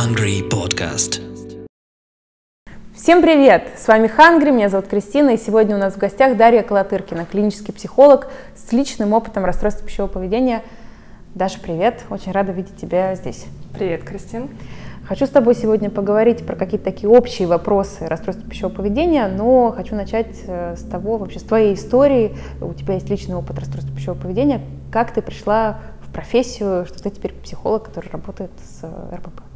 Hungry Podcast. Всем привет! С вами Хангри, меня зовут Кристина, и сегодня у нас в гостях Дарья Колотыркина, клинический психолог с личным опытом расстройства пищевого поведения. Даша, привет! Очень рада видеть тебя здесь. Привет, Кристин. Хочу с тобой сегодня поговорить про какие-то такие общие вопросы расстройства пищевого поведения, но хочу начать э, с того, вообще с твоей истории. У тебя есть личный опыт расстройства пищевого поведения. Как ты пришла в профессию, что ты теперь психолог, который работает с э, РПП?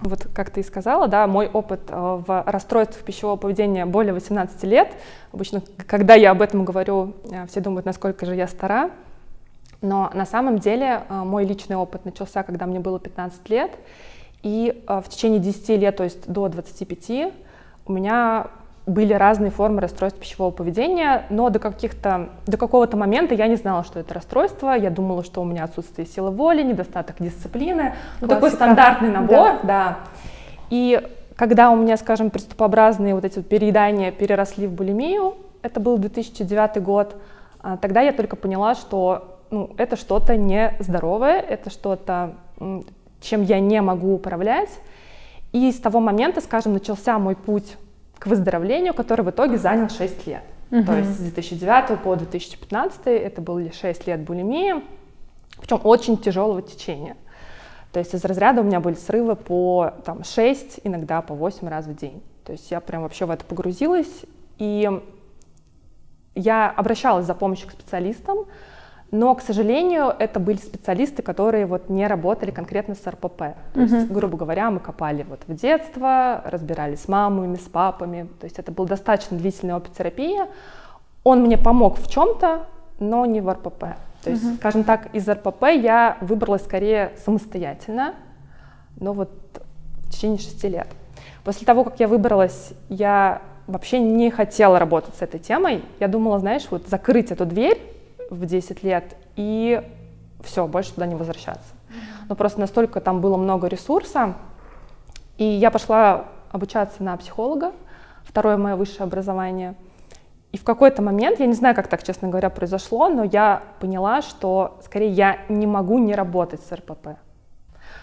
Вот как ты и сказала, да, мой опыт э, в расстройствах пищевого поведения более 18 лет. Обычно, когда я об этом говорю, все думают, насколько же я стара. Но на самом деле мой личный опыт начался, когда мне было 15 лет. И э, в течение 10 лет, то есть до 25, у меня были разные формы расстройств пищевого поведения, но до каких-то, до какого-то момента я не знала, что это расстройство. Я думала, что у меня отсутствие силы воли, недостаток дисциплины. Ну, такой стандартный набор, да. да. И когда у меня, скажем, приступообразные вот эти вот переедания переросли в булимию, это был 2009 год, а, тогда я только поняла, что ну, это что-то нездоровое, это что-то чем я не могу управлять. И с того момента, скажем, начался мой путь выздоровлению, который в итоге занял 6 лет. Угу. То есть с 2009 по 2015 это были 6 лет булимии, причем очень тяжелого течения. То есть из разряда у меня были срывы по там, 6, иногда по 8 раз в день. То есть я прям вообще в это погрузилась. И я обращалась за помощью к специалистам, но, к сожалению, это были специалисты, которые вот не работали конкретно с РПП. То есть, uh-huh. грубо говоря, мы копали вот в детство, разбирались с мамами, с папами. То есть это был достаточно длительный опыт терапии. Он мне помог в чем-то, но не в РПП. То есть, uh-huh. скажем так, из РПП я выбралась скорее самостоятельно, но вот в течение шести лет. После того, как я выбралась, я вообще не хотела работать с этой темой. Я думала, знаешь, вот закрыть эту дверь в 10 лет и все, больше туда не возвращаться. Но просто настолько там было много ресурса, и я пошла обучаться на психолога, второе мое высшее образование. И в какой-то момент, я не знаю, как так, честно говоря, произошло, но я поняла, что скорее я не могу не работать с РПП.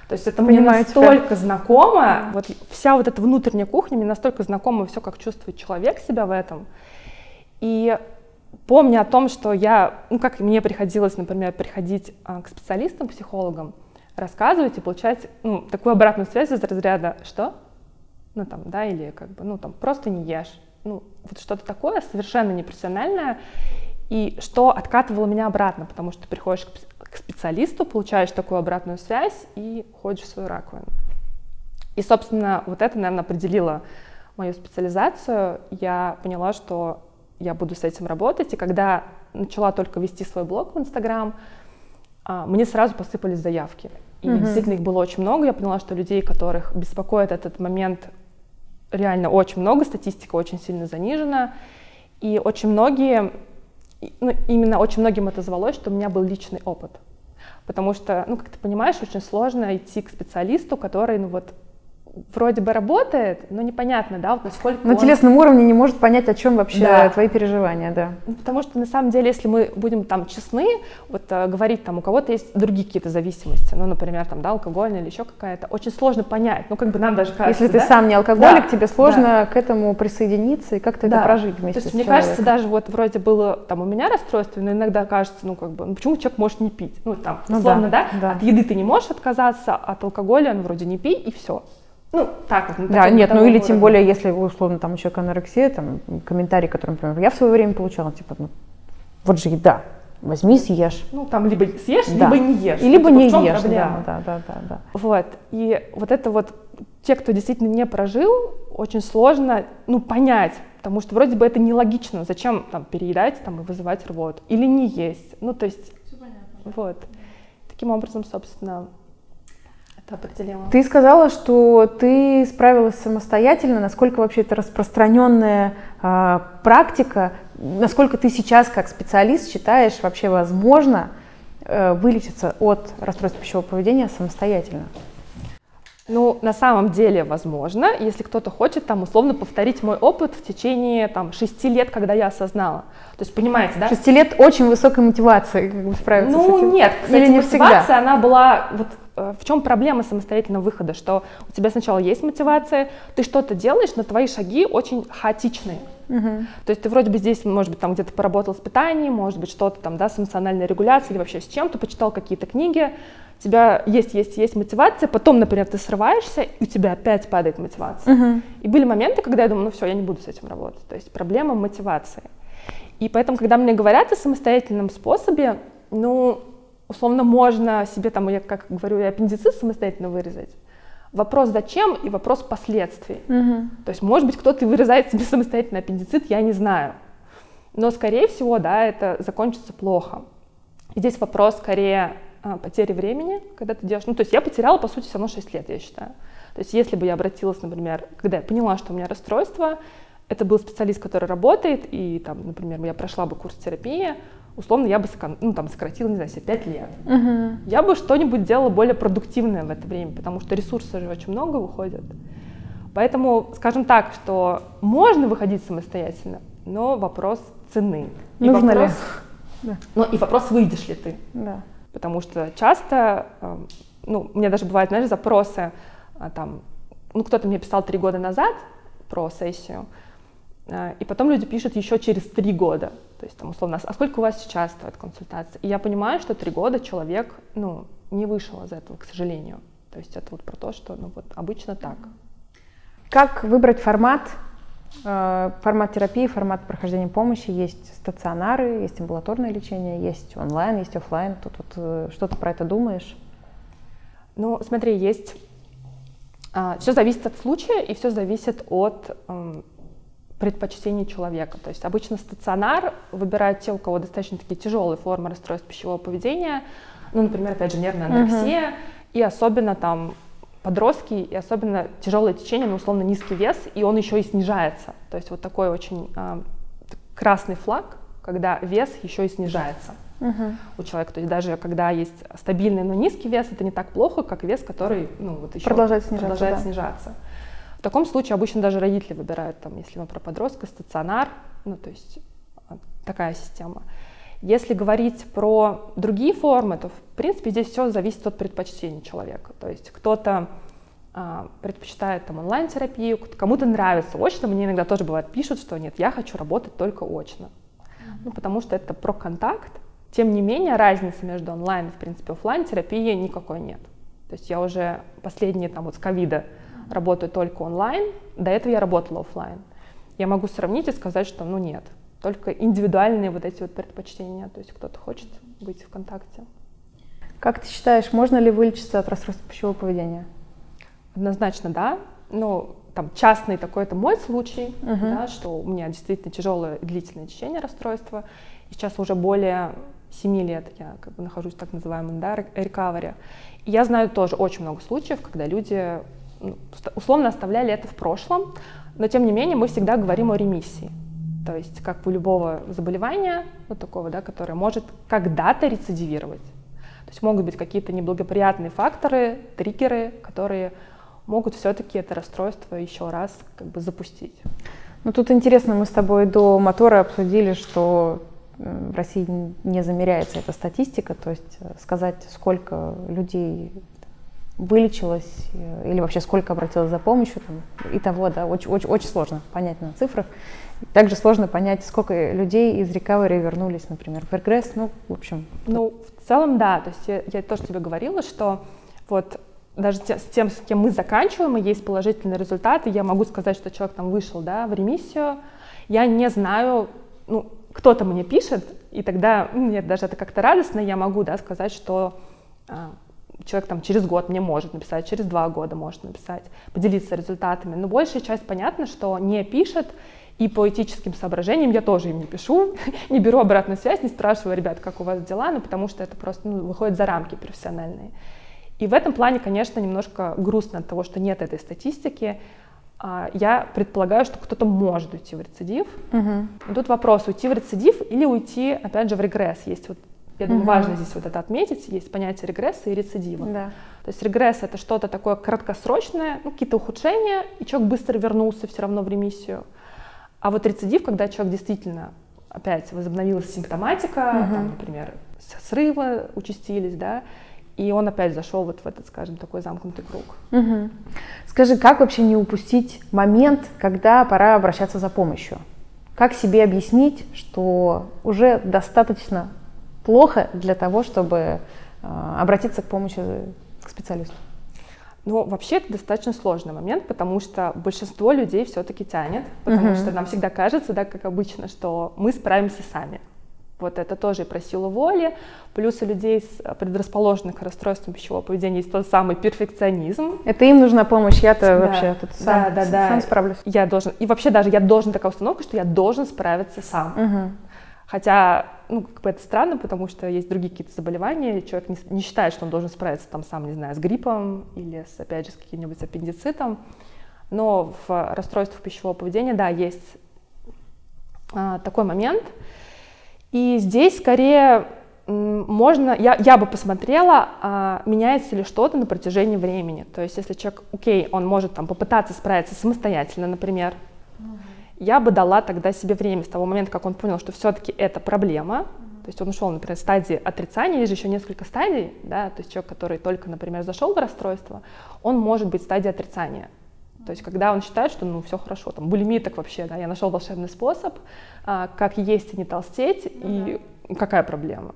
То есть это Понимаю мне настолько тебя. знакомо, вот вся вот эта внутренняя кухня, мне настолько знакомо все, как чувствует человек себя в этом. И помня о том, что я, ну как мне приходилось, например, приходить а, к специалистам, психологам, рассказывать и получать ну, такую обратную связь из разряда «что?» Ну там, да, или как бы, ну там, просто не ешь. Ну, вот что-то такое совершенно непрофессиональное, и что откатывало меня обратно, потому что ты приходишь к специалисту, получаешь такую обратную связь и ходишь в свою раковину. И, собственно, вот это, наверное, определило мою специализацию. Я поняла, что я буду с этим работать. И когда начала только вести свой блог в Инстаграм, а, мне сразу посыпались заявки. И mm-hmm. действительно их было очень много. Я поняла, что людей, которых беспокоит этот момент, реально очень много. Статистика очень сильно занижена. И очень многие, ну, именно очень многим это звалось, что у меня был личный опыт. Потому что, ну, как ты понимаешь, очень сложно идти к специалисту, который, ну, вот, вроде бы работает, но непонятно, да, вот насколько На он... телесном уровне не может понять, о чем вообще да. твои переживания, да. Ну, потому что на самом деле, если мы будем там честны, вот э, говорить там, у кого-то есть другие какие-то зависимости, ну, например, там, да, алкогольная или еще какая-то, очень сложно понять, ну, как бы нам даже кажется, Если да? ты сам не алкоголик, да, тебе сложно да. к этому присоединиться и как-то да. это прожить вместе То есть, с мне человеком. кажется, даже вот вроде было там у меня расстройство, но иногда кажется, ну, как бы, ну, почему человек может не пить? Ну, там, ну, условно, да, да, да, от еды ты не можешь отказаться, от алкоголя, ну, вроде не пей, и все. Ну, так вот. Да, нет, ну или уровня. тем более, если условно там у человека анорексия, там комментарий, который, например, я в свое время получала, типа, ну, вот же еда, возьми, съешь. Ну, там либо съешь, да. либо не ешь. И либо ну, типа, не ешь, да, да, да, да, да. Вот, и вот это вот, те, кто действительно не прожил, очень сложно, ну, понять, потому что вроде бы это нелогично, зачем там переедать там и вызывать рвоту, или не есть, ну, то есть, Все понятно. вот. Таким образом, собственно, это определила. Ты сказала, что ты справилась самостоятельно. Насколько вообще это распространенная э, практика? Насколько ты сейчас как специалист считаешь вообще возможно э, вылечиться от расстройства пищевого поведения самостоятельно? Ну, на самом деле возможно, если кто-то хочет там условно повторить мой опыт в течение там шести лет, когда я осознала. То есть, понимаете, да? Шести лет очень высокой мотивации как бы, справиться ну, с этим. нет, кстати, Или не мотивация, всегда? она была вот в чем проблема самостоятельного выхода, что у тебя сначала есть мотивация, ты что-то делаешь, но твои шаги очень хаотичные. Угу. То есть ты вроде бы здесь, может быть, там где-то поработал с питанием, может быть, что-то там, да, с эмоциональной регуляцией или вообще с чем-то, почитал какие-то книги, у тебя есть, есть, есть мотивация, потом, например, ты срываешься, и у тебя опять падает мотивация. Угу. И были моменты, когда я думаю, ну все, я не буду с этим работать. То есть проблема мотивации. И поэтому, когда мне говорят о самостоятельном способе, ну, условно, можно себе там, я как говорю, и аппендицит самостоятельно вырезать. Вопрос зачем и вопрос последствий. Угу. То есть, может быть, кто-то вырезает себе самостоятельно аппендицит, я не знаю. Но, скорее всего, да, это закончится плохо. И здесь вопрос скорее а, потери времени, когда ты делаешь. Ну, то есть я потеряла, по сути, все равно 6 лет, я считаю. То есть если бы я обратилась, например, когда я поняла, что у меня расстройство, это был специалист, который работает, и там, например, я прошла бы курс терапии, условно, я бы ну, там, сократила, не знаю, себе 5 лет. Uh-huh. Я бы что-нибудь делала более продуктивное в это время, потому что ресурсов же очень много выходит. Поэтому, скажем так, что можно выходить самостоятельно, но вопрос цены. И Нужно вопрос, ли? Ну и вопрос, выйдешь ли ты. Да. Потому что часто, эм, ну, у меня даже бывают, знаешь, запросы, а, там, ну, кто-то мне писал три года назад про сессию, и потом люди пишут еще через три года. То есть, там, условно, а сколько у вас сейчас стоит консультация? И я понимаю, что три года человек, ну, не вышел из этого, к сожалению. То есть это вот про то, что, ну, вот обычно так. Как выбрать формат Э, формат терапии, формат прохождения помощи. Есть стационары, есть амбулаторное лечение, есть онлайн, есть офлайн. Тут вот э, что ты про это думаешь? Ну, смотри, есть... Все зависит от случая и все зависит от эм, предпочтений человека. То есть обычно стационар выбирают те, у кого достаточно такие тяжелые формы расстройств пищевого поведения, ну, например, опять же, нервная анорексия, uh-huh. и особенно там подростки, и особенно тяжелое течение, но условно низкий вес, и он еще и снижается. То есть вот такой очень э, красный флаг, когда вес еще и снижается uh-huh. у человека. То есть даже когда есть стабильный, но низкий вес, это не так плохо, как вес, который ну, вот еще продолжает снижаться. Продолжает да. снижаться. В таком случае обычно даже родители выбирают, там, если мы про подростка, стационар, ну то есть а, такая система. Если говорить про другие формы, то, в принципе, здесь все зависит от предпочтений человека. То есть кто-то а, предпочитает там онлайн-терапию, кому-то нравится очно. Мне иногда тоже бывает пишут, что нет, я хочу работать только очно. Ну, потому что это про контакт. Тем не менее, разницы между онлайн и, в принципе, офлайн терапией никакой нет. То есть я уже последние, там, вот с ковида работаю только онлайн, до этого я работала офлайн. Я могу сравнить и сказать, что, ну, нет, только индивидуальные вот эти вот предпочтения, то есть кто-то хочет быть в контакте. Как ты считаешь, можно ли вылечиться от расстройства пищевого поведения? Однозначно, да. Ну, там частный такой это мой случай, uh-huh. да, что у меня действительно тяжелое и длительное течение расстройства. И сейчас уже более 7 лет я как бы нахожусь в так называемом да, рекаваре. И я знаю тоже очень много случаев, когда люди условно оставляли это в прошлом, но тем не менее мы всегда говорим о ремиссии. То есть как у любого заболевания, вот такого, да, которое может когда-то рецидивировать. То есть могут быть какие-то неблагоприятные факторы, триггеры, которые могут все-таки это расстройство еще раз как бы запустить. Ну тут интересно, мы с тобой до мотора обсудили, что в России не замеряется эта статистика, то есть э, сказать, сколько людей вылечилось э, или вообще сколько обратилось за помощью, там, и того, да, очень, очень, очень сложно понять на цифрах. Также сложно понять, сколько людей из рекавери вернулись, например, в регресс, ну, в общем. Ну, в целом, да, то есть я, я тоже тебе говорила, что вот даже с тем, с кем мы заканчиваем, и есть положительные результаты, я могу сказать, что человек там вышел, да, в ремиссию, я не знаю, ну, кто-то мне пишет, и тогда, мне даже это как-то радостно, я могу, да, сказать, что а, человек там через год мне может написать, через два года может написать, поделиться результатами. Но большая часть понятно, что не пишет, и по этическим соображениям я тоже им не пишу, не беру обратную связь, не спрашиваю, ребят, как у вас дела, ну, потому что это просто ну, выходит за рамки профессиональные. И в этом плане, конечно, немножко грустно от того, что нет этой статистики. А, я предполагаю, что кто-то может уйти в рецидив. Угу. И тут вопрос, уйти в рецидив или уйти, опять же, в регресс. Есть вот я думаю, угу. важно здесь вот это отметить. Есть понятие регресса и рецидива. Да. То есть регресс это что-то такое краткосрочное, ну, какие-то ухудшения, и человек быстро вернулся все равно в ремиссию. А вот рецидив, когда человек действительно опять возобновилась симптоматика, угу. там, например, срывы участились, да, и он опять зашел вот в этот, скажем, такой замкнутый круг. Угу. Скажи, как вообще не упустить момент, когда пора обращаться за помощью? Как себе объяснить, что уже достаточно плохо для того, чтобы э, обратиться к помощи к специалисту? Ну, вообще это достаточно сложный момент, потому что большинство людей все-таки тянет, потому uh-huh. что нам всегда кажется, да, как обычно, что мы справимся сами. Вот это тоже и про силу воли. Плюс у людей с предрасположенных к расстройствам пищевого поведения есть тот самый перфекционизм. Это им нужна помощь, я-то да. вообще тут сам, да, да, да. сам справлюсь. Я должен, и вообще даже я должен такая установка, что я должен справиться сам. Угу. Хотя, ну, как бы это странно, потому что есть другие какие-то заболевания, человек не, не считает, что он должен справиться там сам, не знаю, с гриппом или с, опять же, с каким-нибудь аппендицитом. Но в расстройствах пищевого поведения, да, есть а, такой момент – и здесь скорее можно, я, я бы посмотрела, а, меняется ли что-то на протяжении времени. То есть если человек, окей, он может там попытаться справиться самостоятельно, например. Я бы дала тогда себе время с того момента, как он понял, что все-таки это проблема, то есть он ушел, например, в стадии отрицания, есть же еще несколько стадий, да, то есть человек, который только, например, зашел в расстройство, он может быть в стадии отрицания. То есть, когда он считает, что ну все хорошо, там булимия так вообще, да, я нашел волшебный способ, а, как есть и не толстеть, ну, и да. какая проблема?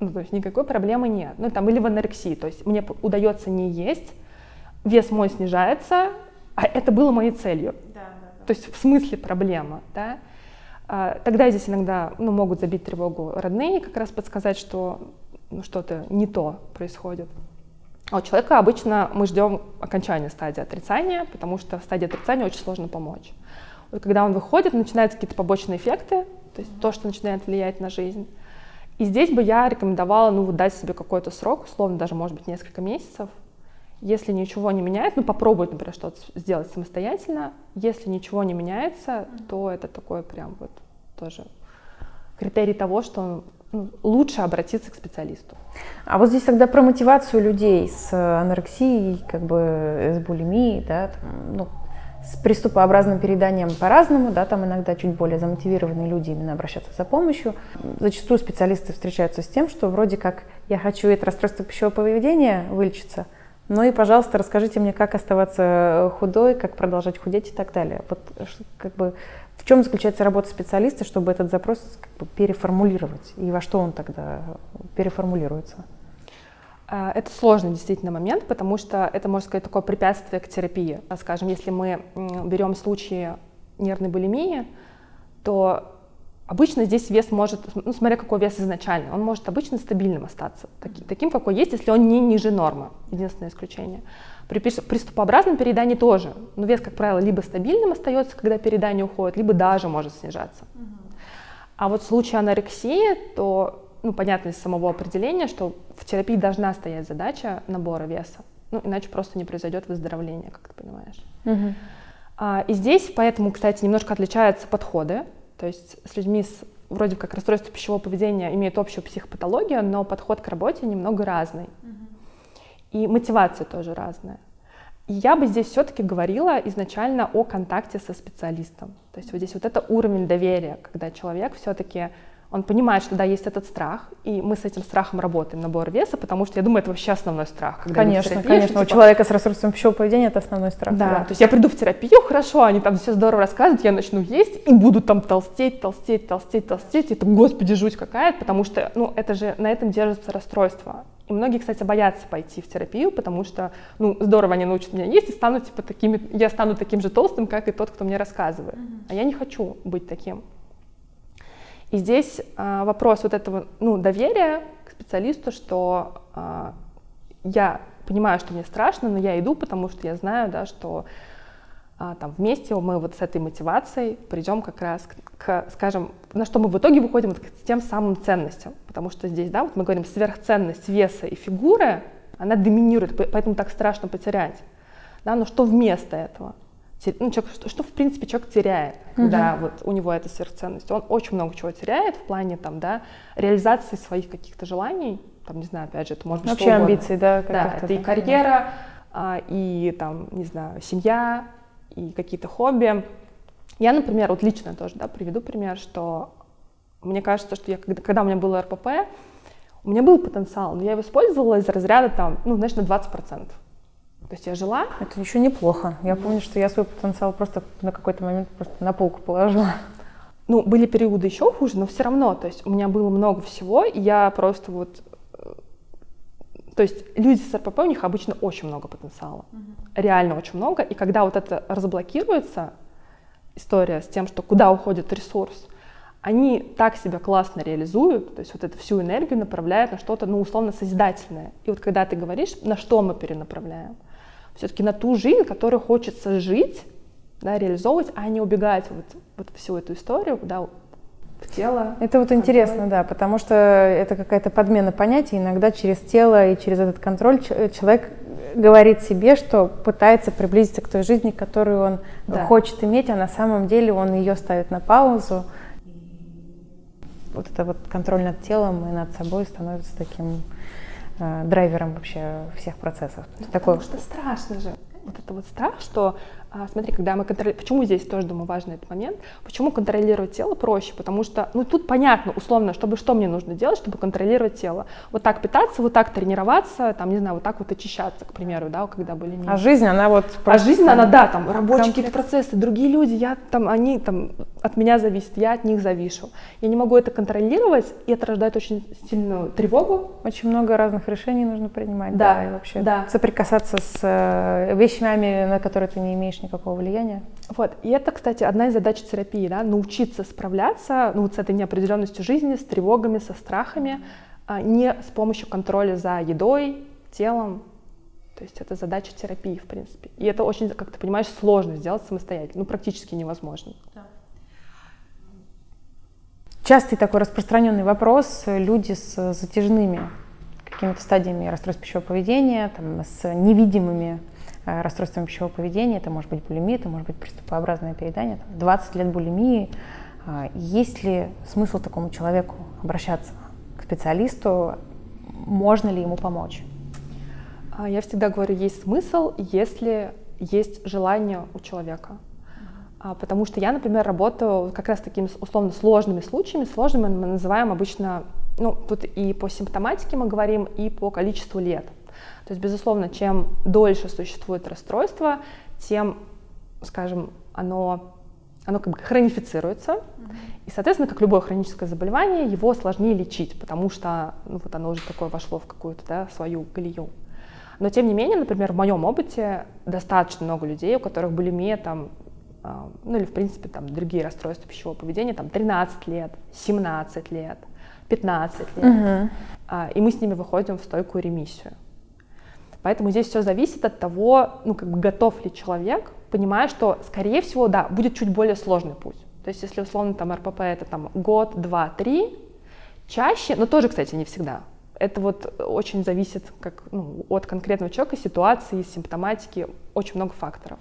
Ну, то есть никакой проблемы нет. Ну, там, или в анорексии, то есть мне удается не есть, вес мой снижается, а это было моей целью. То есть в смысле проблема, да? А, тогда здесь иногда ну, могут забить тревогу родные, как раз подсказать, что ну, что-то не то происходит. А у человека обычно мы ждем окончания стадии отрицания, потому что в стадии отрицания очень сложно помочь. Вот когда он выходит, начинаются какие-то побочные эффекты, то есть то, что начинает влиять на жизнь. И здесь бы я рекомендовала ну, дать себе какой-то срок, условно даже, может быть, несколько месяцев. Если ничего не меняется, ну попробовать, например, что-то сделать самостоятельно. Если ничего не меняется, то это такой прям вот тоже критерий того, что ну, лучше обратиться к специалисту. А вот здесь тогда про мотивацию людей с анорексией, как бы с булимией, да, там, ну, с приступообразным переданием по-разному, да, там иногда чуть более замотивированные люди именно обращаться за помощью. Зачастую специалисты встречаются с тем, что вроде как я хочу это расстройство пищевого поведения вылечиться, ну и, пожалуйста, расскажите мне, как оставаться худой, как продолжать худеть и так далее. Вот как бы в чем заключается работа специалиста, чтобы этот запрос как бы, переформулировать? И во что он тогда переформулируется? А, это сложный действительно момент, потому что это, можно сказать, такое препятствие к терапии. Скажем, если мы берем случаи нервной булимии, то обычно здесь вес может, ну, смотря какой вес изначально, он может обычно стабильным остаться, таки, таким, какой есть, если он не ниже нормы, единственное исключение. При приступообразном переедании тоже, но вес, как правило, либо стабильным остается, когда переедание уходит, либо даже может снижаться. А вот в случае анорексии, то, ну, понятно из самого определения, что в терапии должна стоять задача набора веса, ну, иначе просто не произойдет выздоровление, как ты понимаешь. Угу. А, и здесь, поэтому, кстати, немножко отличаются подходы, то есть с людьми с вроде как расстройство пищевого поведения имеют общую психопатологию, но подход к работе немного разный. И мотивация тоже разная. И я бы здесь все-таки говорила изначально о контакте со специалистом. То есть вот здесь вот это уровень доверия, когда человек все-таки он понимает, что да, есть этот страх, и мы с этим страхом работаем, набор веса, потому что я думаю, это вообще основной страх. Когда конечно, терапии, конечно, что, типа, у человека с расстройством пищевого поведения это основной страх. Да, да, то есть я приду в терапию, хорошо, они там все здорово рассказывают, я начну есть и буду там толстеть, толстеть, толстеть, толстеть, это, господи, жуть какая-то, потому что, ну, это же, на этом держится расстройство. И многие, кстати, боятся пойти в терапию, потому что, ну, здорово, они научат меня есть и станут, типа, такими, я стану таким же толстым, как и тот, кто мне рассказывает. А я не хочу быть таким. И здесь а, вопрос вот этого, ну, доверия к специалисту, что а, я понимаю, что мне страшно, но я иду, потому что я знаю, да, что а, там вместе мы вот с этой мотивацией придем как раз к, к, скажем, на что мы в итоге выходим вот к тем самым ценностям, потому что здесь, да, вот мы говорим, сверхценность веса и фигуры, она доминирует, поэтому так страшно потерять, да, но что вместо этого? Ну, человек, что, что в принципе человек теряет, когда uh-huh. вот у него эта сверхценность, он очень много чего теряет в плане там, да, реализации своих каких-то желаний, там, не знаю, опять же, это может быть Вообще амбиции, да, да, это и карьера, а, и там, не знаю, семья, и какие-то хобби. Я, например, вот лично тоже, да, приведу пример, что мне кажется, что я, когда, когда у меня было РПП, у меня был потенциал, но я его использовала из разряда там, ну, знаешь, на 20%. То есть я жила. Это еще неплохо. Я помню, что я свой потенциал просто на какой-то момент просто на полку положила. Ну, были периоды еще хуже, но все равно, то есть у меня было много всего, и я просто вот... э, То есть люди с РПП, у них обычно очень много потенциала. Реально очень много. И когда вот это разблокируется, история с тем, что куда уходит ресурс, они так себя классно реализуют, то есть вот эту всю энергию направляют на что-то, ну, условно, созидательное. И вот когда ты говоришь, на что мы перенаправляем, все-таки на ту жизнь, которую хочется жить, да, реализовывать, а не убегать вот, вот всю эту историю, куда в тело. Это вот интересно, да, потому что это какая-то подмена понятий. Иногда через тело и через этот контроль ч- человек говорит себе, что пытается приблизиться к той жизни, которую он Да. хочет иметь, а на самом деле он ее ставит на паузу. Вот это вот контроль над телом и над собой становится таким э, драйвером вообще всех процессов. Есть такой Потому что страшно же. Вот это вот страх, что, а, смотри, когда мы контролируем... Почему здесь тоже, думаю, важный этот момент? Почему контролировать тело проще? Потому что, ну, тут понятно, условно, чтобы что мне нужно делать, чтобы контролировать тело. Вот так питаться, вот так тренироваться, там, не знаю, вот так вот очищаться, к примеру, да, когда были А жизнь, она вот... а жизнь, она, да, там, рабочие какие-то процессы, другие люди, я там, они там от меня зависят, я от них завишу. Я не могу это контролировать, и это рождает очень сильную тревогу, Очень много разных решений нужно принимать, Да, да, и вообще да. соприкасаться с э, вещами, на которые ты не имеешь никакого влияния. Вот, и это, кстати, одна из задач терапии, да, научиться справляться, ну, вот с этой неопределенностью жизни, с тревогами, со страхами, а не с помощью контроля за едой, телом. То есть это задача терапии, в принципе. И это очень, как ты понимаешь, сложно сделать самостоятельно, ну, практически невозможно. Частый такой распространенный вопрос. э, Люди с затяжными какими-то стадиями расстройств пищевого поведения, там, с невидимыми э, расстройствами пищевого поведения, это может быть булимия, это может быть приступообразное переедание, там, 20 лет булимии. А, Есть ли смысл такому человеку обращаться к специалисту? Можно ли ему помочь? А Я всегда говорю, есть смысл, если есть желание у человека. А, Потому что я, например, работаю как раз такими условно сложными случаями. Сложными мы называем обычно, ну, тут и по симптоматике мы говорим, и по количеству лет. То есть, безусловно, чем дольше существует расстройство, тем, скажем, оно, оно как бы хронифицируется. И, соответственно, как любое хроническое заболевание, его сложнее лечить, потому что ну, вот оно уже такое вошло в какую-то да, свою колею. Но тем не менее, например, в моем опыте достаточно много людей, у которых булимия там, ну или в принципе там другие расстройства пищевого поведения, там 13 лет, 17 лет, 15 лет, А, и мы с ними выходим в стойкую ремиссию. Поэтому здесь все зависит от того, ну как бы готов ли человек, понимая, что скорее всего, да, будет чуть более сложный путь. То есть если условно там РПП это там год, два, три, чаще, но тоже, кстати, не всегда. Это вот очень зависит как, ну, от конкретного человека, ситуации, симптоматики, очень много факторов.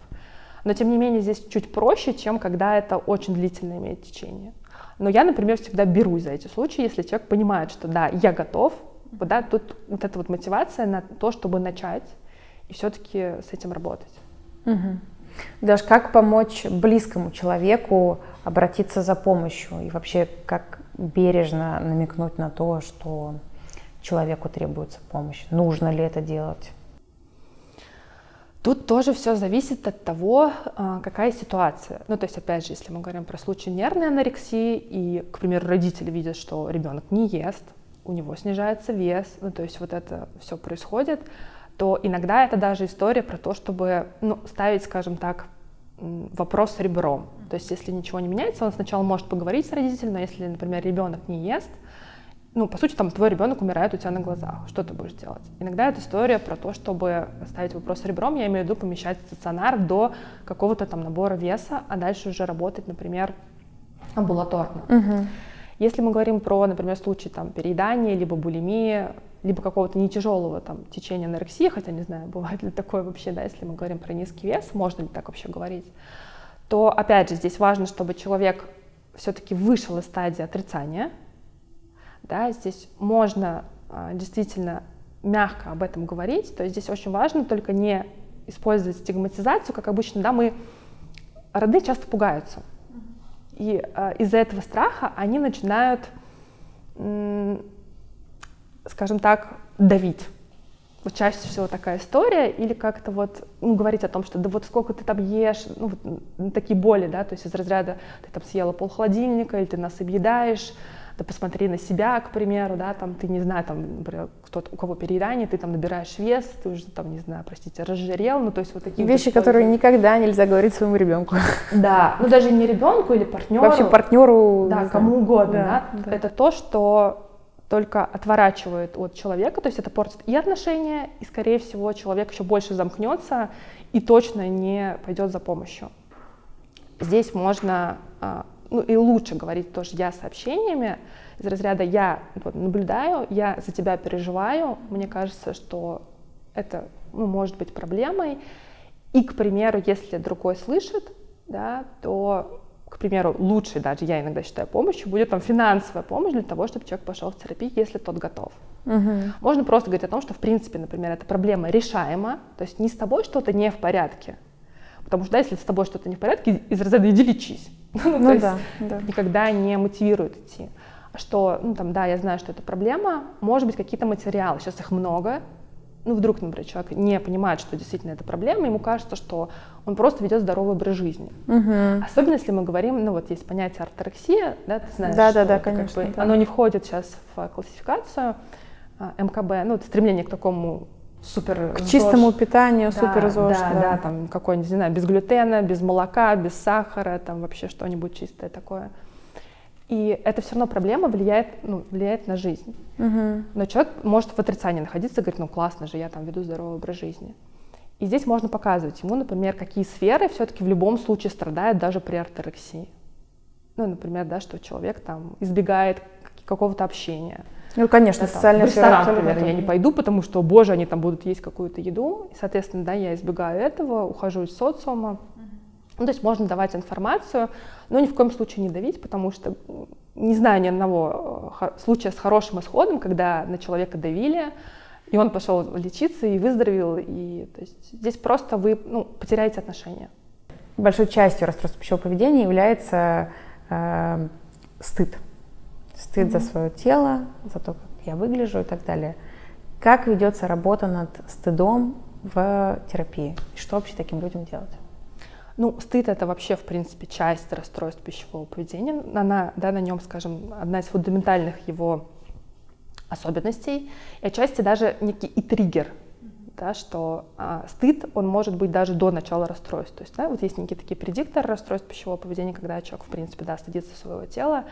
Но тем не менее здесь чуть проще, чем когда это очень длительное имеет течение. Но я, например, всегда берусь за эти случаи, если человек понимает, что да, я готов, да, тут вот эта вот мотивация на то, чтобы начать и все-таки с этим работать. Даш, как помочь близкому человеку обратиться за помощью и вообще как бережно намекнуть на то, что человеку требуется помощь? Нужно ли это делать? Тут тоже все зависит от того, а, какая ситуация. Ну, то есть, опять же, если мы говорим про случай нервной анорексии, и, к примеру, родители видят, что ребенок не ест, у него снижается вес, ну, то есть вот это все происходит, то иногда это даже история про то, чтобы ну, ставить, скажем так, вопрос ребром. То есть, если ничего не меняется, он сначала может поговорить с родителем, но если, например, ребенок не ест, ну, по сути, там твой ребенок умирает у тебя на глазах. Что ты будешь делать? Иногда это история про то, чтобы ставить вопрос ребром, я имею в виду помещать стационар до какого-то там набора веса, а дальше уже работать, например, амбулаторно. Если мы говорим про, например, случай там переедания, либо булимии, либо какого-то не тяжелого там течения анорексии, хотя не знаю, бывает ли такое вообще, да, если мы говорим про низкий вес, можно ли так вообще говорить, то опять же здесь важно, чтобы человек все-таки вышел из стадии отрицания, да, здесь можно а, действительно мягко об этом говорить, то есть здесь очень важно только не использовать стигматизацию, как обычно, да, мы родные часто пугаются, и а, из-за этого страха они начинают м, скажем так, давить. Вот чаще всего такая история, или как-то вот ну, говорить о том, что да вот сколько ты там ешь, ну, вот, такие боли, да, то есть из разряда ты там съела пол холодильника, или ты нас объедаешь, да посмотри на себя, к примеру, да, там ты не знаю, там, например, кто у кого переедание, ты там набираешь вес, ты уже там, не знаю, простите, разжирел, ну то есть вот такие вещи, вот которые никогда нельзя говорить своему ребенку. Да, ну даже не ребенку или партнеру. Вообще партнеру. Да, кому угодно, да, да. да. Это то, что только отворачивает от человека, то есть это портит и отношения, и, скорее всего, человек еще больше замкнется и точно не пойдет за помощью. Здесь можно а, ну и лучше говорить тоже я сообщениями из разряда я вот, наблюдаю, я за тебя переживаю, мне кажется, что это ну, может быть проблемой. И, к примеру, если другой слышит, да, то, к примеру, лучшей даже, я иногда считаю, помощью будет там финансовая помощь для того, чтобы человек пошел в терапию, если тот готов. Угу. Можно просто говорить о том, что, в принципе, например, эта проблема решаема, то есть не с тобой что-то не в порядке, потому что, да, если с тобой что-то не в порядке, из разряда иди лечись. ну, ну да, да. никогда не мотивирует идти. Что, ну там, да, я знаю, что это проблема, может быть, какие-то материалы, сейчас их много, ну, вдруг, например, человек не понимает, что действительно это проблема, ему кажется, что он просто ведет здоровый образ жизни. Угу. Особенно, если мы говорим, ну, вот есть понятие орторексия, да, ты знаешь, да, да, да, конечно, как бы, да. оно не входит сейчас в классификацию а, МКБ, ну, это стремление к такому супер к чистому питанию, да, супер ЗОЖ. Да, да, да, там какой-нибудь, не знаю, без глютена, без молока, без сахара, там вообще что-нибудь чистое такое. И это все равно проблема влияет, ну, влияет на жизнь. Угу. Но человек может в отрицании находиться и говорить, ну классно же, я там веду здоровый образ жизни. И здесь можно показывать ему, например, какие сферы все-таки в любом случае страдают даже при орторексии. Ну, например, да, что человек там избегает какого-то общения, ну, конечно, да, социальная в ресторан, сфера например, я не пойду, потому что, боже, они там будут есть какую-то еду. И, соответственно, да, я избегаю этого, ухожу из социума. Ну, то есть можно давать информацию, но ни в коем случае не давить, потому что не знаю ни одного э, случая с хорошим исходом, когда на человека давили, и он пошел лечиться и выздоровел. И, то есть, здесь просто вы ну, потеряете отношения. Большой частью расстройства пищевого поведения является э, стыд стыд за свое тело, за то, как я выгляжу и так далее. Как ведется работа над стыдом в терапии? Что вообще таким людям делать? Ну, стыд это вообще, в принципе, часть расстройств пищевого поведения. Она, да, на нем, скажем, одна из фундаментальных его особенностей, и отчасти даже некий и триггер, да, что а, стыд, он может быть даже до начала расстройства. То есть, да, вот есть некие такие предикторы расстройств пищевого поведения, когда человек, в принципе, да, стыдится своего тела,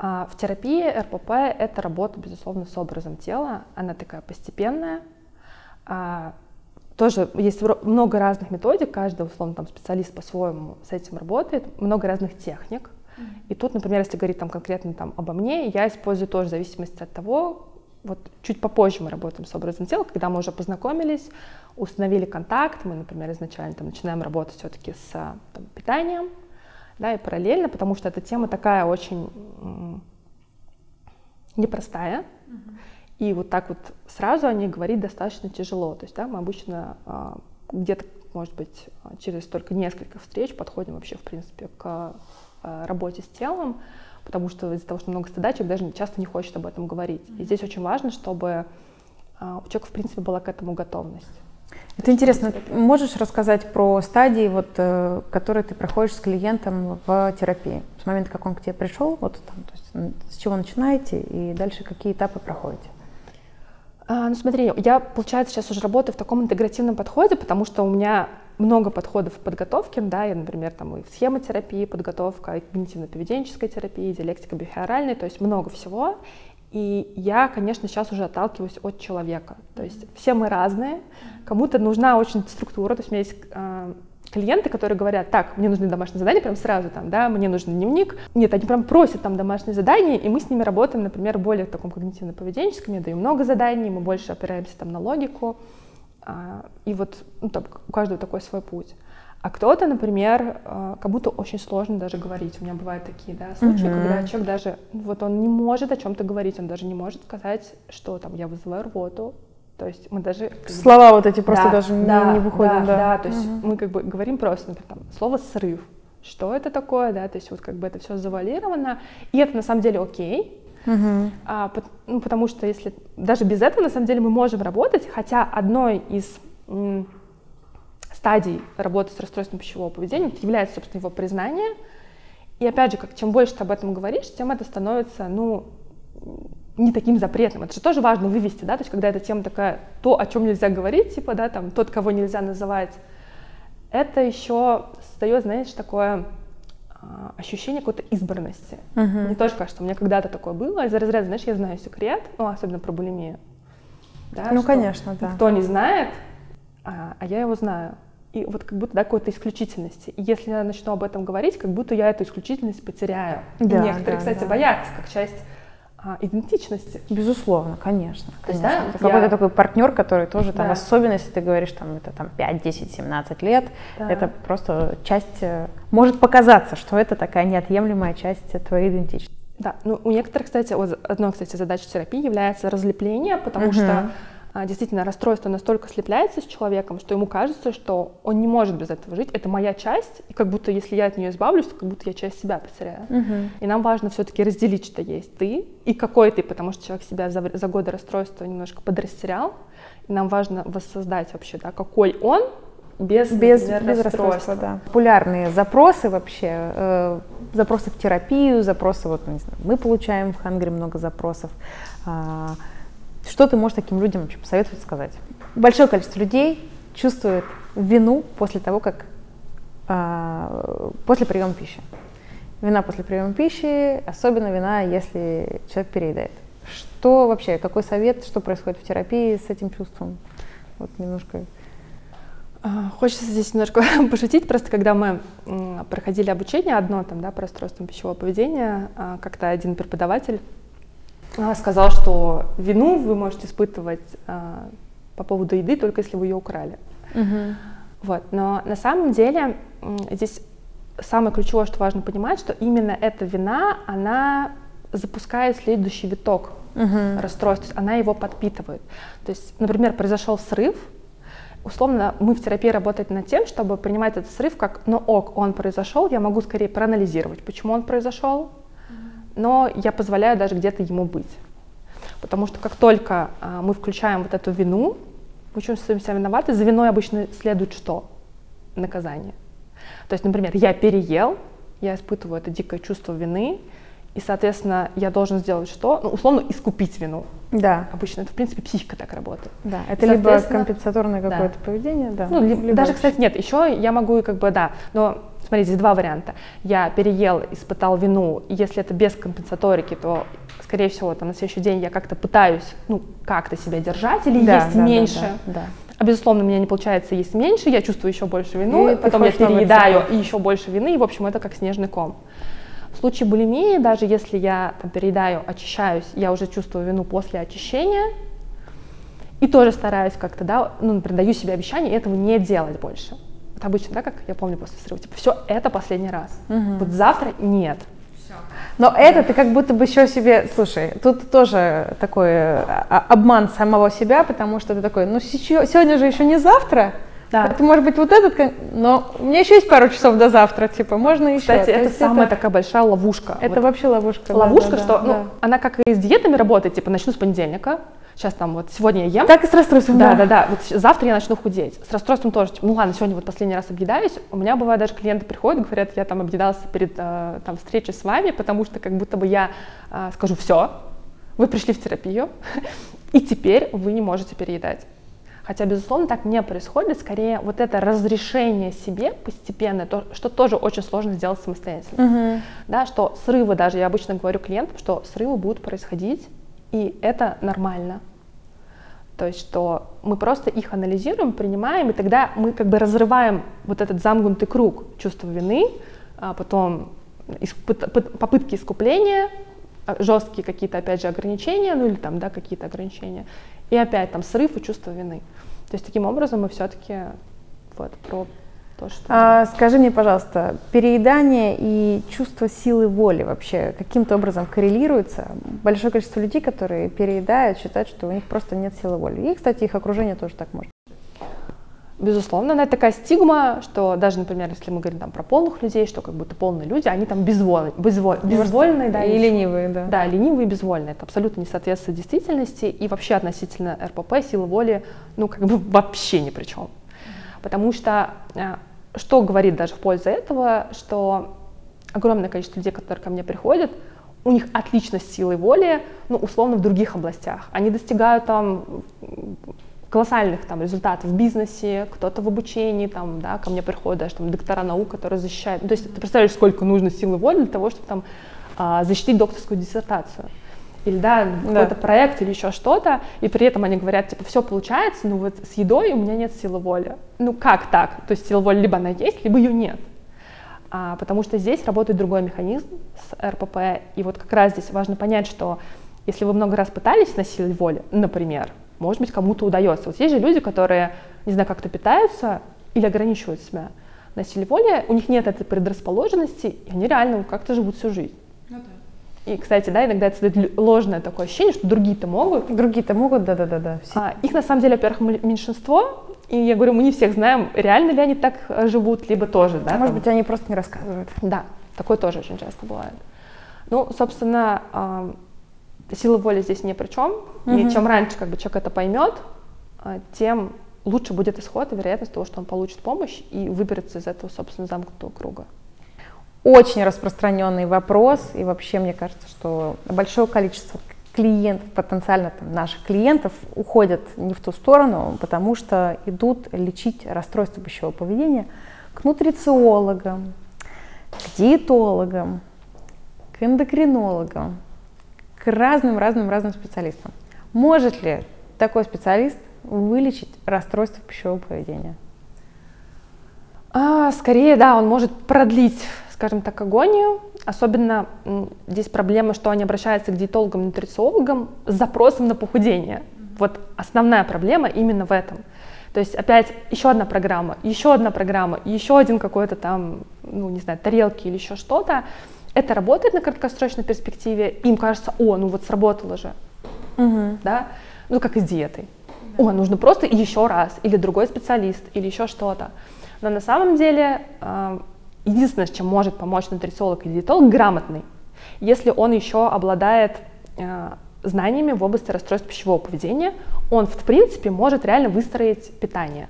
в терапии РПП это работа, безусловно, с образом тела. Она такая постепенная. А, тоже есть много разных методик, каждый, условно, там, специалист по-своему с этим работает, много разных техник. И тут, например, если говорить там, конкретно там, обо мне, я использую тоже в зависимости от того, вот чуть попозже мы работаем с образом тела, когда мы уже познакомились, установили контакт, мы, например, изначально там, начинаем работать все-таки с там, питанием, да, и параллельно, потому что эта тема такая очень непростая, и вот так вот сразу о ней говорить достаточно тяжело. То есть, да, мы обычно а, где-то, может быть, через только несколько встреч подходим вообще, в принципе, к а, работе с телом, потому что из-за того, что много стыда, человек даже часто не хочет об этом говорить. И здесь очень важно, чтобы а, у человека, в принципе, была к этому готовность. Это интересно. Можешь рассказать про стадии, вот, э, которые ты проходишь с клиентом в терапии? С момента, как он к тебе пришел, вот там, то есть, с чего начинаете и дальше какие этапы проходите? А, ну смотри, я, получается, сейчас уже работаю в таком интегративном подходе, потому что у меня много подходов в подготовке, да, я, например, там и схемотерапии, подготовка, и когнитивно-поведенческой терапии, диалектика бихеоральной, то есть много всего. И я, конечно, сейчас уже отталкиваюсь от человека. То есть все мы разные, кому-то нужна очень структура. То есть у меня есть э, клиенты, которые говорят, так, мне нужны домашние задания прям сразу там, да, мне нужен дневник. Нет, они прям просят там домашние задания, и мы с ними работаем, например, более в таком когнитивно-поведенческом. Я даю много заданий, мы больше опираемся там на логику. Э, и вот ну, там, у каждого такой свой путь. А кто-то, например, э, как будто очень сложно даже говорить. У меня бывают такие да, случаи, uh-huh. когда человек даже, вот он не может о чем-то говорить, он даже не может сказать, что там я вызываю рвоту. То есть мы даже... Слова вот эти просто да, даже да, не, не выходят. Да, да, да то есть uh-huh. мы как бы говорим просто, например, там, слово «срыв». Что это такое, да, то есть вот как бы это все завалировано, и это на самом деле окей, Угу. А, ну, потому что если даже без этого на самом деле мы можем работать, хотя одной из м, стадий работы с расстройством пищевого поведения является, собственно, его признание. И опять же, как чем больше ты об этом говоришь, тем это становится, ну, не таким запретным. Это же тоже важно вывести, да, то есть когда эта тема такая, то, о чем нельзя говорить, типа, да, там, тот, кого нельзя называть, это еще создает, знаешь, такое а, ощущение какой-то избранности. Uh-huh. Мне тоже кажется, у меня когда-то такое было, из-за разряда, знаешь, я знаю секрет, ну, особенно про булимию. Да, ну, конечно, да. Кто не знает, а, а я его знаю. И вот как будто да, какой-то исключительности. И если я начну об этом говорить, как будто я эту исключительность потеряю. Да, и некоторые, да, кстати, да. боятся, как часть а, идентичности. Безусловно, конечно. То есть, да, это я... какой-то такой партнер, который тоже там, да. особенно если ты говоришь, там, это там 5, 10, 17 лет, да. это просто часть, э, может показаться, что это такая неотъемлемая часть твоей идентичности. Да, ну у некоторых, кстати, вот одной, кстати, задачей терапии является разлепление, потому угу. что действительно расстройство настолько слепляется с человеком, что ему кажется, что он не может без этого жить. Это моя часть, и как будто если я от нее избавлюсь, то как будто я часть себя потеряю. Угу. И нам важно все-таки разделить, что есть ты и какой ты, потому что человек себя за, за годы расстройства немножко подрастерял. И нам важно воссоздать вообще, да, какой он без, без, без расстройства. Да. Популярные запросы вообще, э, запросы в терапию, запросы, вот, не знаю, мы получаем в Хангре много запросов. Э, что ты можешь таким людям вообще посоветовать сказать? Большое количество людей чувствует вину после того, как э, после приема пищи. Вина после приема пищи, особенно вина, если человек переедает. Что вообще, какой совет, что происходит в терапии с этим чувством? Вот немножко. А, хочется здесь немножко пошутить, просто когда мы проходили обучение одно там, да, по расстройствам пищевого поведения, а, как-то один преподаватель сказал, что вину вы можете испытывать а, по поводу еды только если вы ее украли. Угу. Вот. Но на самом деле здесь самое ключевое, что важно понимать, что именно эта вина, она запускает следующий виток угу. расстройств, то есть она его подпитывает. То есть, например, произошел срыв, условно мы в терапии работаем над тем, чтобы принимать этот срыв как, ну ок, он произошел, я могу скорее проанализировать, почему он произошел, но я позволяю даже где-то ему быть. Потому что как только а, мы включаем вот эту вину, мы чувствуем себя виноваты, за виной обычно следует что? Наказание. То есть, например, я переел, я испытываю это дикое чувство вины, и, соответственно, я должен сделать что? Ну, условно, искупить вину. Да. Обычно это, в принципе, психика так работает. Да, это либо компенсаторное какое-то да. поведение, да. Ну, либо, даже, кстати, нет, еще я могу, как бы, да, но Смотрите, здесь два варианта. Я переел, испытал вину, и если это без компенсаторики, то, скорее всего, там, на следующий день я как-то пытаюсь, ну, как-то себя держать или да, есть да, меньше. Да, да, да. А безусловно, у меня не получается есть меньше, я чувствую еще больше вину, и потом я переедаю и еще больше вины, и, в общем, это как снежный ком. В случае булимии, даже если я там, переедаю, очищаюсь, я уже чувствую вину после очищения, и тоже стараюсь как-то, да, ну, например, даю себе обещание этого не делать больше. Вот обычно, да, как я помню после срыва, типа, все, это последний раз. Угу. Вот завтра нет. Но это ты как будто бы еще себе, слушай, тут тоже такой а, обман самого себя, потому что ты такой, ну сегодня же еще не завтра, да. Это может быть вот этот, но у меня еще есть пару часов до завтра, типа, можно еще. Кстати, это самая это... такая большая ловушка. Это вот. вообще ловушка. Ловушка, да, да, что, да, ну, да. она как и с диетами работает, типа, начну с понедельника, сейчас там вот сегодня я ем. Так и с расстройством, да. Да, да, да. Вот завтра я начну худеть. С расстройством тоже, типа, ну ладно, сегодня вот последний раз объедаюсь. У меня бывает даже клиенты приходят, говорят, я там объедался перед э, там встречей с вами, потому что как будто бы я э, скажу все, вы пришли в терапию, и теперь вы не можете переедать. Хотя, безусловно, так не происходит. Скорее, вот это разрешение себе постепенно, то, что тоже очень сложно сделать самостоятельно. Uh-huh. Да, что срывы, даже я обычно говорю клиентам, что срывы будут происходить, и это нормально. То есть, что мы просто их анализируем, принимаем, и тогда мы как бы разрываем вот этот замкнутый круг чувства вины, а потом попытки искупления, а, жесткие какие-то, опять же, ограничения, ну или там, да, какие-то ограничения, и опять там срыв и чувство вины. То есть таким образом мы все-таки вот про то, что... А, скажи мне, пожалуйста, переедание и чувство силы воли вообще каким-то образом коррелируется? Большое количество людей, которые переедают, считают, что у них просто нет силы воли. И, кстати, их окружение тоже так может. Безусловно, она такая стигма, что даже, например, если мы говорим там про полных людей, что как будто полные люди, они там безвольные, безволь, безвольные, да, и ленивые, да. Да, ленивые и безвольные. Это абсолютно не соответствует действительности. И вообще относительно РПП сила воли, ну, как бы вообще ни при чем. Потому что э, что говорит даже в пользу этого, что огромное количество людей, которые ко мне приходят, у них отлично с силой воли, ну, условно, в других областях. Они достигают там колоссальных там результатов в бизнесе, кто-то в обучении, там, да, ко мне приходят даже там доктора наук, которые защищают. То есть ты представляешь, сколько нужно силы воли для того, чтобы там а, защитить докторскую диссертацию. Или да, да. какой-то проект или еще что-то, и при этом они говорят, типа, все получается, но вот с едой у меня нет силы воли. Ну как так? То есть сила воли либо она есть, либо ее нет. А, потому что здесь работает другой механизм с РПП, и вот как раз здесь важно понять, что если вы много раз пытались насиловать воли, например, может быть, кому-то удается. Вот есть же люди, которые, не знаю, как-то питаются или ограничивают себя на силе воли, у них нет этой предрасположенности, и они реально как-то живут всю жизнь. Ну, да. И, кстати, да, иногда это создает ложное такое ощущение, что другие-то могут. Другие-то могут, да-да-да. А, их на самом деле, во-первых, меньшинство, и я говорю, мы не всех знаем, реально ли они так э, живут, либо тоже, да. Может там. быть, они просто не рассказывают. Да, такое тоже очень часто бывает. Ну, собственно, сила воли здесь ни при чем. Угу. И чем раньше как бы, человек это поймет, а, тем лучше будет исход и вероятность того, что он получит помощь и выберется из этого, собственно, замкнутого круга. Очень распространенный вопрос, и вообще мне кажется, что большое количество клиентов, потенциально там, наших клиентов, уходят не в ту сторону, потому что идут лечить расстройство пищевого поведения к нутрициологам, к диетологам, к эндокринологам, к разным-разным-разным специалистам. Может ли такой специалист вылечить расстройство пищевого поведения? А, скорее, да, он может продлить, скажем так, агонию. Особенно здесь проблема, что они обращаются к диетологам, нутрициологам с запросом на похудение. Вот основная проблема именно в этом. То есть опять еще одна программа, еще одна программа, еще один какой-то там, ну не знаю, тарелки или еще что-то это работает на краткосрочной перспективе, им кажется, о, ну вот сработало же, угу. да, ну как и с диетой. Да. О, нужно просто еще раз, или другой специалист, или еще что-то. Но на самом деле э, единственное, чем может помочь нутрициолог и диетолог, грамотный, если он еще обладает э, знаниями в области расстройств пищевого поведения, он в принципе может реально выстроить питание.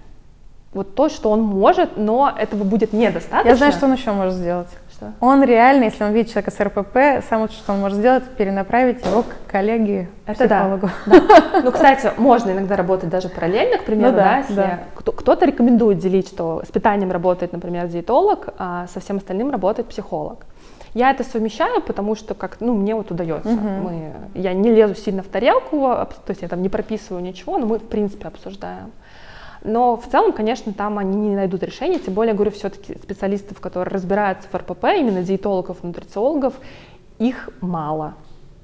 Вот то, что он может, но этого будет недостаточно. Я знаю, что он еще может сделать что? Он реально, если он видит человека с РПП, самое что он может сделать, перенаправить его к коллеге Это психологу. Да. да. Ну, кстати, можно иногда работать даже параллельно, к примеру, ну, да, да, если да. кто-то рекомендует делить, что с питанием работает, например, диетолог, а со всем остальным работает психолог. Я это совмещаю, потому что как, ну, мне вот удается. Угу. Мы, я не лезу сильно в тарелку, то есть я там не прописываю ничего, но мы в принципе обсуждаем. Но в целом, конечно, там они не найдут решения, тем более, говорю, все-таки специалистов, которые разбираются в РПП, именно диетологов, нутрициологов, их мало.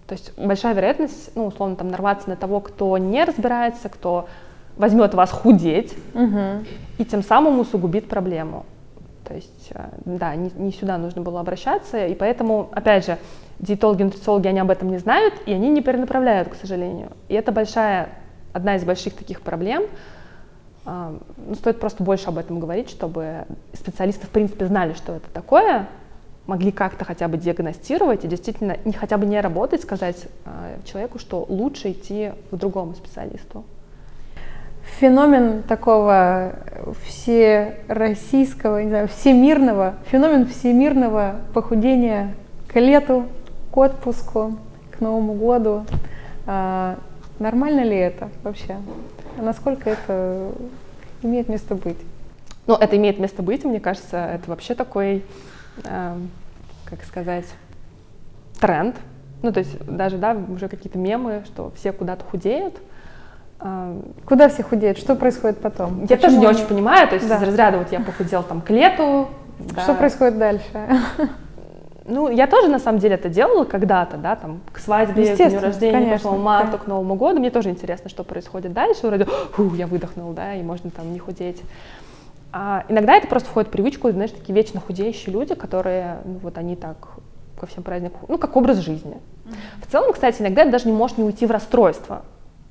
То есть большая вероятность, ну, условно, там нарваться на того, кто не разбирается, кто возьмет вас худеть угу. и тем самым усугубит проблему. То есть, э, да, не, не сюда нужно было обращаться, и поэтому, опять же, диетологи, нутрициологи, они об этом не знают, и они не перенаправляют, к сожалению. И это большая, одна из больших таких проблем, ну, стоит просто больше об этом говорить, чтобы специалисты, в принципе, знали, что это такое, могли как-то хотя бы диагностировать и действительно не хотя бы не работать, сказать э, человеку, что лучше идти к другому специалисту. Феномен такого всероссийского, не знаю, всемирного, феномен всемирного похудения к лету, к отпуску, к Новому году. А, нормально ли это вообще? Насколько это имеет место быть? Ну, это имеет место быть, мне кажется, это вообще такой, э, как сказать, тренд. Ну, то есть даже, да, уже какие-то мемы, что все куда-то худеют. Э, Куда все худеют? Что происходит потом? Я Почему тоже не очень понимаю, то есть да. из разряда вот я похудел там к лету. Что да. происходит дальше? Ну, я тоже, на самом деле, это делала когда-то, да, там, к свадьбе, к дню рождения, конечно, к марту, к Новому году. Мне тоже интересно, что происходит дальше. Вроде, фу, я выдохнул, да, и можно там не худеть. А иногда это просто входит в привычку, знаешь, такие вечно худеющие люди, которые, ну, вот они так ко всем праздникам, ну, как образ жизни. В целом, кстати, иногда это даже не может не уйти в расстройство.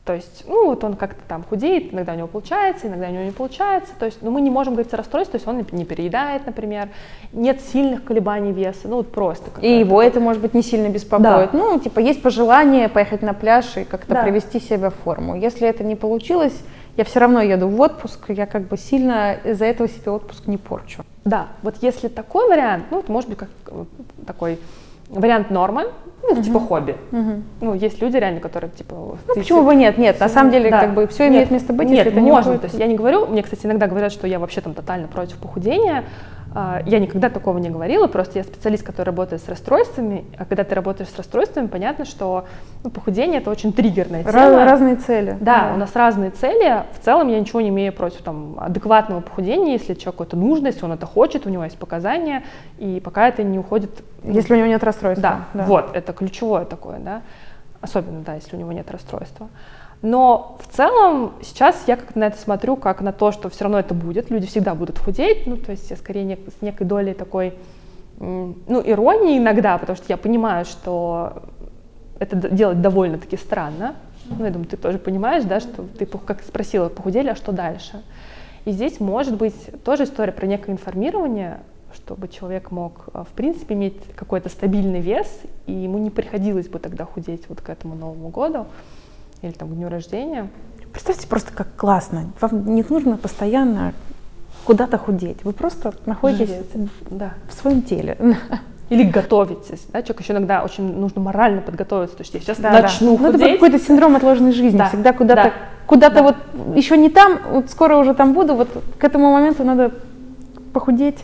То есть, ну, вот он как-то там худеет, иногда у него получается, иногда у него не получается. То есть, ну, мы не можем говорить о расстройстве, то есть он не переедает, например, нет сильных колебаний веса, ну, вот просто. И его это, может быть, не сильно беспокоит. Да. Ну, типа, есть пожелание поехать на пляж и как-то да. привести себя в форму. Если это не получилось, я все равно еду в отпуск, я как бы сильно из-за этого себе отпуск не порчу. Да, вот если такой вариант, ну, это может быть как э, такой вариант нормы, ну, это угу. типа хобби. Угу. Ну, есть люди реально, которые типа... Ну, почему бы нет? Нет, на самом деле, да. как бы все имеет место быть, Нет, это можно. Не то есть я не говорю, мне, кстати, иногда говорят, что я вообще там тотально против похудения, я никогда такого не говорила, просто я специалист, который работает с расстройствами, а когда ты работаешь с расстройствами, понятно, что ну, похудение это очень триггерная тема. Раз, разные цели. Да, да, у нас разные цели. В целом я ничего не имею против там, адекватного похудения, если человеку это нужно, если он это хочет, у него есть показания, и пока это не уходит... Если у него нет расстройства. Да, да. вот, это ключевое такое, да. Особенно, да, если у него нет расстройства. Но в целом сейчас я как на это смотрю, как на то, что все равно это будет, люди всегда будут худеть, ну, то есть я скорее не, с некой долей такой, ну, иронии иногда, потому что я понимаю, что это делать довольно-таки странно. Ну, я думаю, ты тоже понимаешь, да, что ты как спросила, похудели, а что дальше? И здесь может быть тоже история про некое информирование, чтобы человек мог, в принципе, иметь какой-то стабильный вес, и ему не приходилось бы тогда худеть вот к этому Новому году или там к дню рождения. Представьте просто, как классно. Вам не нужно постоянно куда-то худеть. Вы просто находитесь в, да. в своем теле. Или готовитесь. Да? Человек еще иногда очень нужно морально подготовиться. То есть я сейчас да, начну да. худеть. Ну, это какой-то синдром отложенной жизни. Да. Всегда куда-то, да. куда-то да. вот еще не там, вот скоро уже там буду. Вот к этому моменту надо похудеть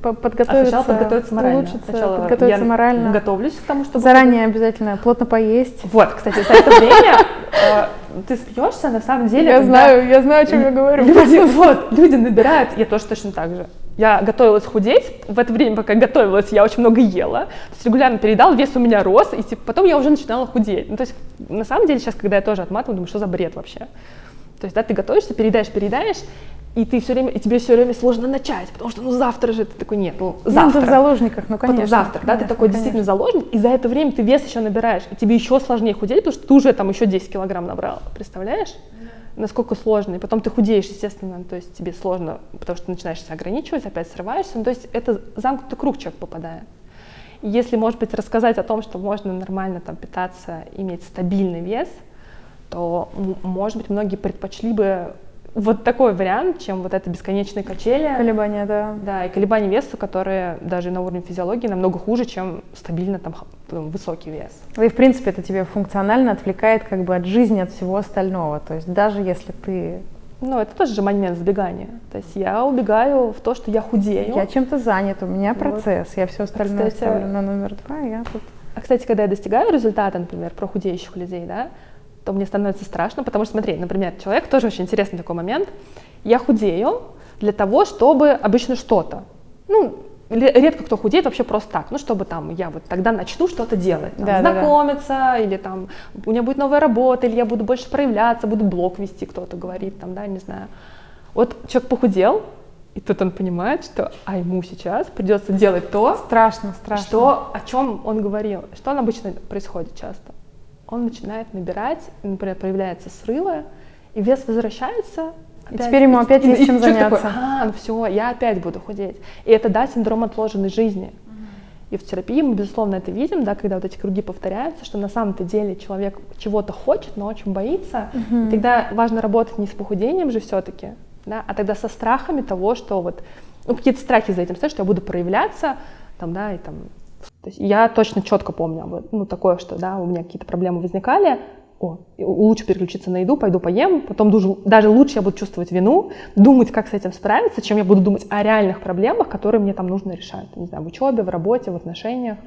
подготовиться, а сначала подготовиться морально. Улучшиться, сначала подготовиться я морально. готовлюсь к тому, чтобы... Заранее обязательно плотно поесть. Вот, кстати, за это время э, ты смеешься, на самом деле... Я знаю, я знаю, о чем я говорю. Люди, вот, люди набирают, я тоже точно так же. Я готовилась худеть, в это время, пока готовилась, я очень много ела, то есть регулярно переедал, вес у меня рос, и типа, потом я уже начинала худеть. Ну, то есть, на самом деле, сейчас, когда я тоже отматываю, думаю, что за бред вообще? То есть, да, ты готовишься, переедаешь, переедаешь, и ты все время, и тебе все время сложно начать, потому что ну завтра же ты такой нет, ну завтра. Ну, в заложниках, ну конечно. Потом завтра, конечно, да, ты такой конечно. действительно заложник, и за это время ты вес еще набираешь, и тебе еще сложнее худеть, потому что ты уже там еще 10 килограмм набрал, представляешь? насколько сложно, и потом ты худеешь, естественно, то есть тебе сложно, потому что ты начинаешь себя ограничивать, опять срываешься, ну, то есть это замкнутый круг человек попадает. Если, может быть, рассказать о том, что можно нормально там питаться, иметь стабильный вес, то, может быть, многие предпочли бы вот такой вариант, чем вот это бесконечные качели. Колебания, да. Да, и колебания веса, которые даже на уровне физиологии намного хуже, чем стабильно там высокий вес. И в принципе это тебе функционально отвлекает как бы от жизни, от всего остального. То есть даже если ты ну, это тоже же момент сбегания. То есть я убегаю в то, что я худею. Я чем-то занят, у меня процесс, вот. я все остальное а, кстати, ставлю на номер два, я тут... А, кстати, когда я достигаю результата, например, про худеющих людей, да, то мне становится страшно, потому что, смотри, например, человек тоже очень интересный такой момент. Я худею для того, чтобы обычно что-то. Ну, редко кто худеет вообще просто так, ну, чтобы там я вот тогда начну что-то делать, там, да, знакомиться, да, да. или там у меня будет новая работа, или я буду больше проявляться, буду блог вести, кто-то говорит, там, да, не знаю. Вот человек похудел, и тут он понимает, что а ему сейчас придется делать то, страшно, страшно, что о чем он говорил, что он обычно происходит часто он начинает набирать, например, появляются срывы, и вес возвращается. Опять, и теперь ему опять и, есть и, чем и заняться. Такой, а, ну все, я опять буду худеть. И это, да, синдром отложенной жизни. И в терапии мы, безусловно, это видим, да, когда вот эти круги повторяются, что на самом-то деле человек чего-то хочет, но очень боится. uh И тогда важно работать не с похудением же все-таки, да, а тогда со страхами того, что вот, ну, какие-то страхи за этим стоят, что я буду проявляться, там, да, и там то есть я точно четко помню, ну, такое, что, да, у меня какие-то проблемы возникали, о, лучше переключиться на еду, пойду поем, потом даже, даже лучше я буду чувствовать вину, думать, как с этим справиться, чем я буду думать о реальных проблемах, которые мне там нужно решать, не знаю, в учебе, в работе, в отношениях,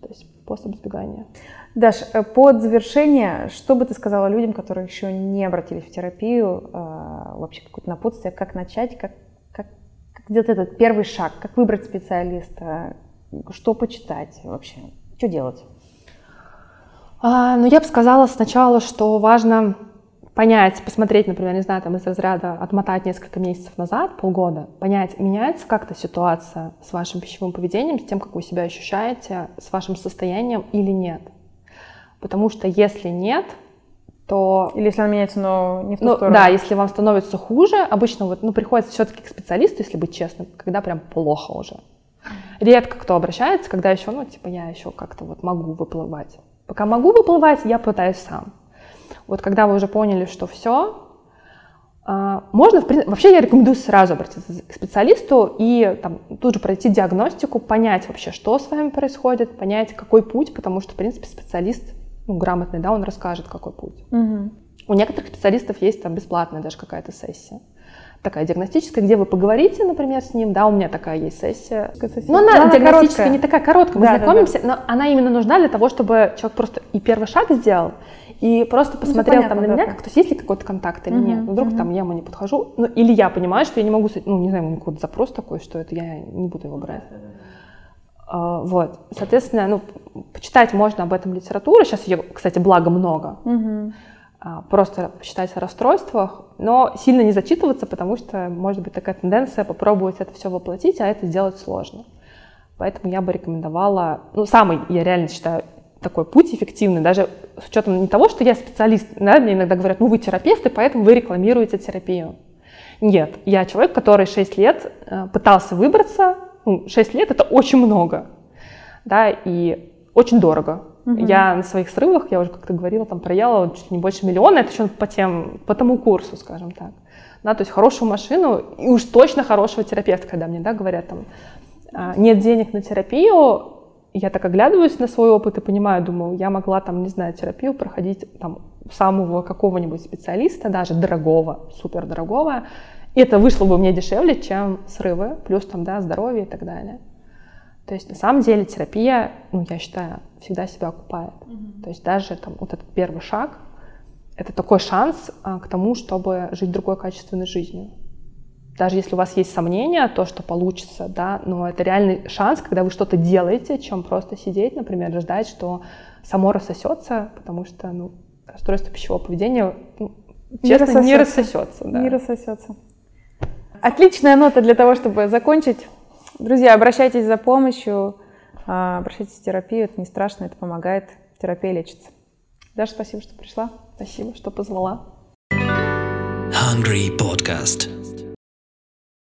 то есть способ избегания. Даш, э, под завершение, что бы ты сказала людям, которые еще не обратились в терапию, э, вообще какое-то напутствие, как начать, как, как, как сделать этот первый шаг, как выбрать специалиста, что почитать вообще? Что делать? А, ну, я бы сказала сначала, что важно понять, посмотреть, например, не знаю, там из разряда отмотать несколько месяцев назад, полгода, понять, меняется как-то ситуация с вашим пищевым поведением, с тем, как вы себя ощущаете, с вашим состоянием или нет. Потому что если нет, то... Или если она меняется, но не в ту ну, сторону. Да, если вам становится хуже, обычно вот, ну, приходится все-таки к специалисту, если быть честным, когда прям плохо уже. Редко кто обращается, когда еще, ну, типа, я еще как-то вот могу выплывать. Пока могу выплывать, я пытаюсь сам. Вот когда вы уже поняли, что все, а, можно, в принципе, вообще я рекомендую сразу обратиться к специалисту и там, тут же пройти диагностику, понять вообще, что с вами происходит, понять, какой путь, потому что, в принципе, специалист ну, грамотный, да, он расскажет, какой путь. Угу. У некоторых специалистов есть там бесплатная даже какая-то сессия. Такая диагностическая, где вы поговорите, например, с ним, да, у меня такая есть сессия. Но она, она диагностическая короткая. не такая короткая, мы да, знакомимся, да, да. но она именно нужна для того, чтобы человек просто и первый шаг сделал, и просто ну, посмотрел ну, там на меня, как, то есть есть ли какой-то контакт или uh-huh, нет. Вдруг uh-huh. там я ему не подхожу, ну или я понимаю, что я не могу, ну не знаю, у какой-то запрос такой, что это я не буду его брать. Uh, вот, соответственно, ну почитать можно об этом литературу. Сейчас ее, кстати, благо много. Uh-huh. Uh, просто почитать о расстройствах, но сильно не зачитываться, потому что может быть такая тенденция попробовать это все воплотить, а это сделать сложно. Поэтому я бы рекомендовала, ну самый, я реально считаю, такой путь эффективный, даже с учетом не того, что я специалист, да, мне иногда говорят, ну вы терапевт, и поэтому вы рекламируете терапию. Нет, я человек, который 6 лет э, пытался выбраться, ну, 6 лет это очень много, да, и очень дорого. Угу. Я на своих срывах, я уже как-то говорила, там проела чуть не больше миллиона, это еще по, тем, по тому курсу, скажем так. Да, то есть хорошую машину и уж точно хорошего терапевта, когда мне да, говорят, там, «А, нет денег на терапию, я так оглядываюсь на свой опыт и понимаю, думаю, я могла там, не знаю, терапию проходить там самого какого-нибудь специалиста, даже дорогого, супер дорогого, и это вышло бы мне дешевле, чем срывы, плюс там, да, здоровье и так далее. То есть на самом деле терапия, ну, я считаю, всегда себя окупает. Mm-hmm. То есть даже там вот этот первый шаг, это такой шанс а, к тому, чтобы жить другой качественной жизнью даже если у вас есть сомнения, то, что получится, да, но это реальный шанс, когда вы что-то делаете, чем просто сидеть, например, ждать, что само рассосется, потому что, ну, расстройство пищевого поведения, ну, честно, не рассосется. Не рассосется. Да. Не рассосется. Отличная нота для того, чтобы закончить. Друзья, обращайтесь за помощью, обращайтесь в терапию, это не страшно, это помогает, терапия лечится. Даша, спасибо, что пришла. Спасибо, что позвала. Hungry Podcast.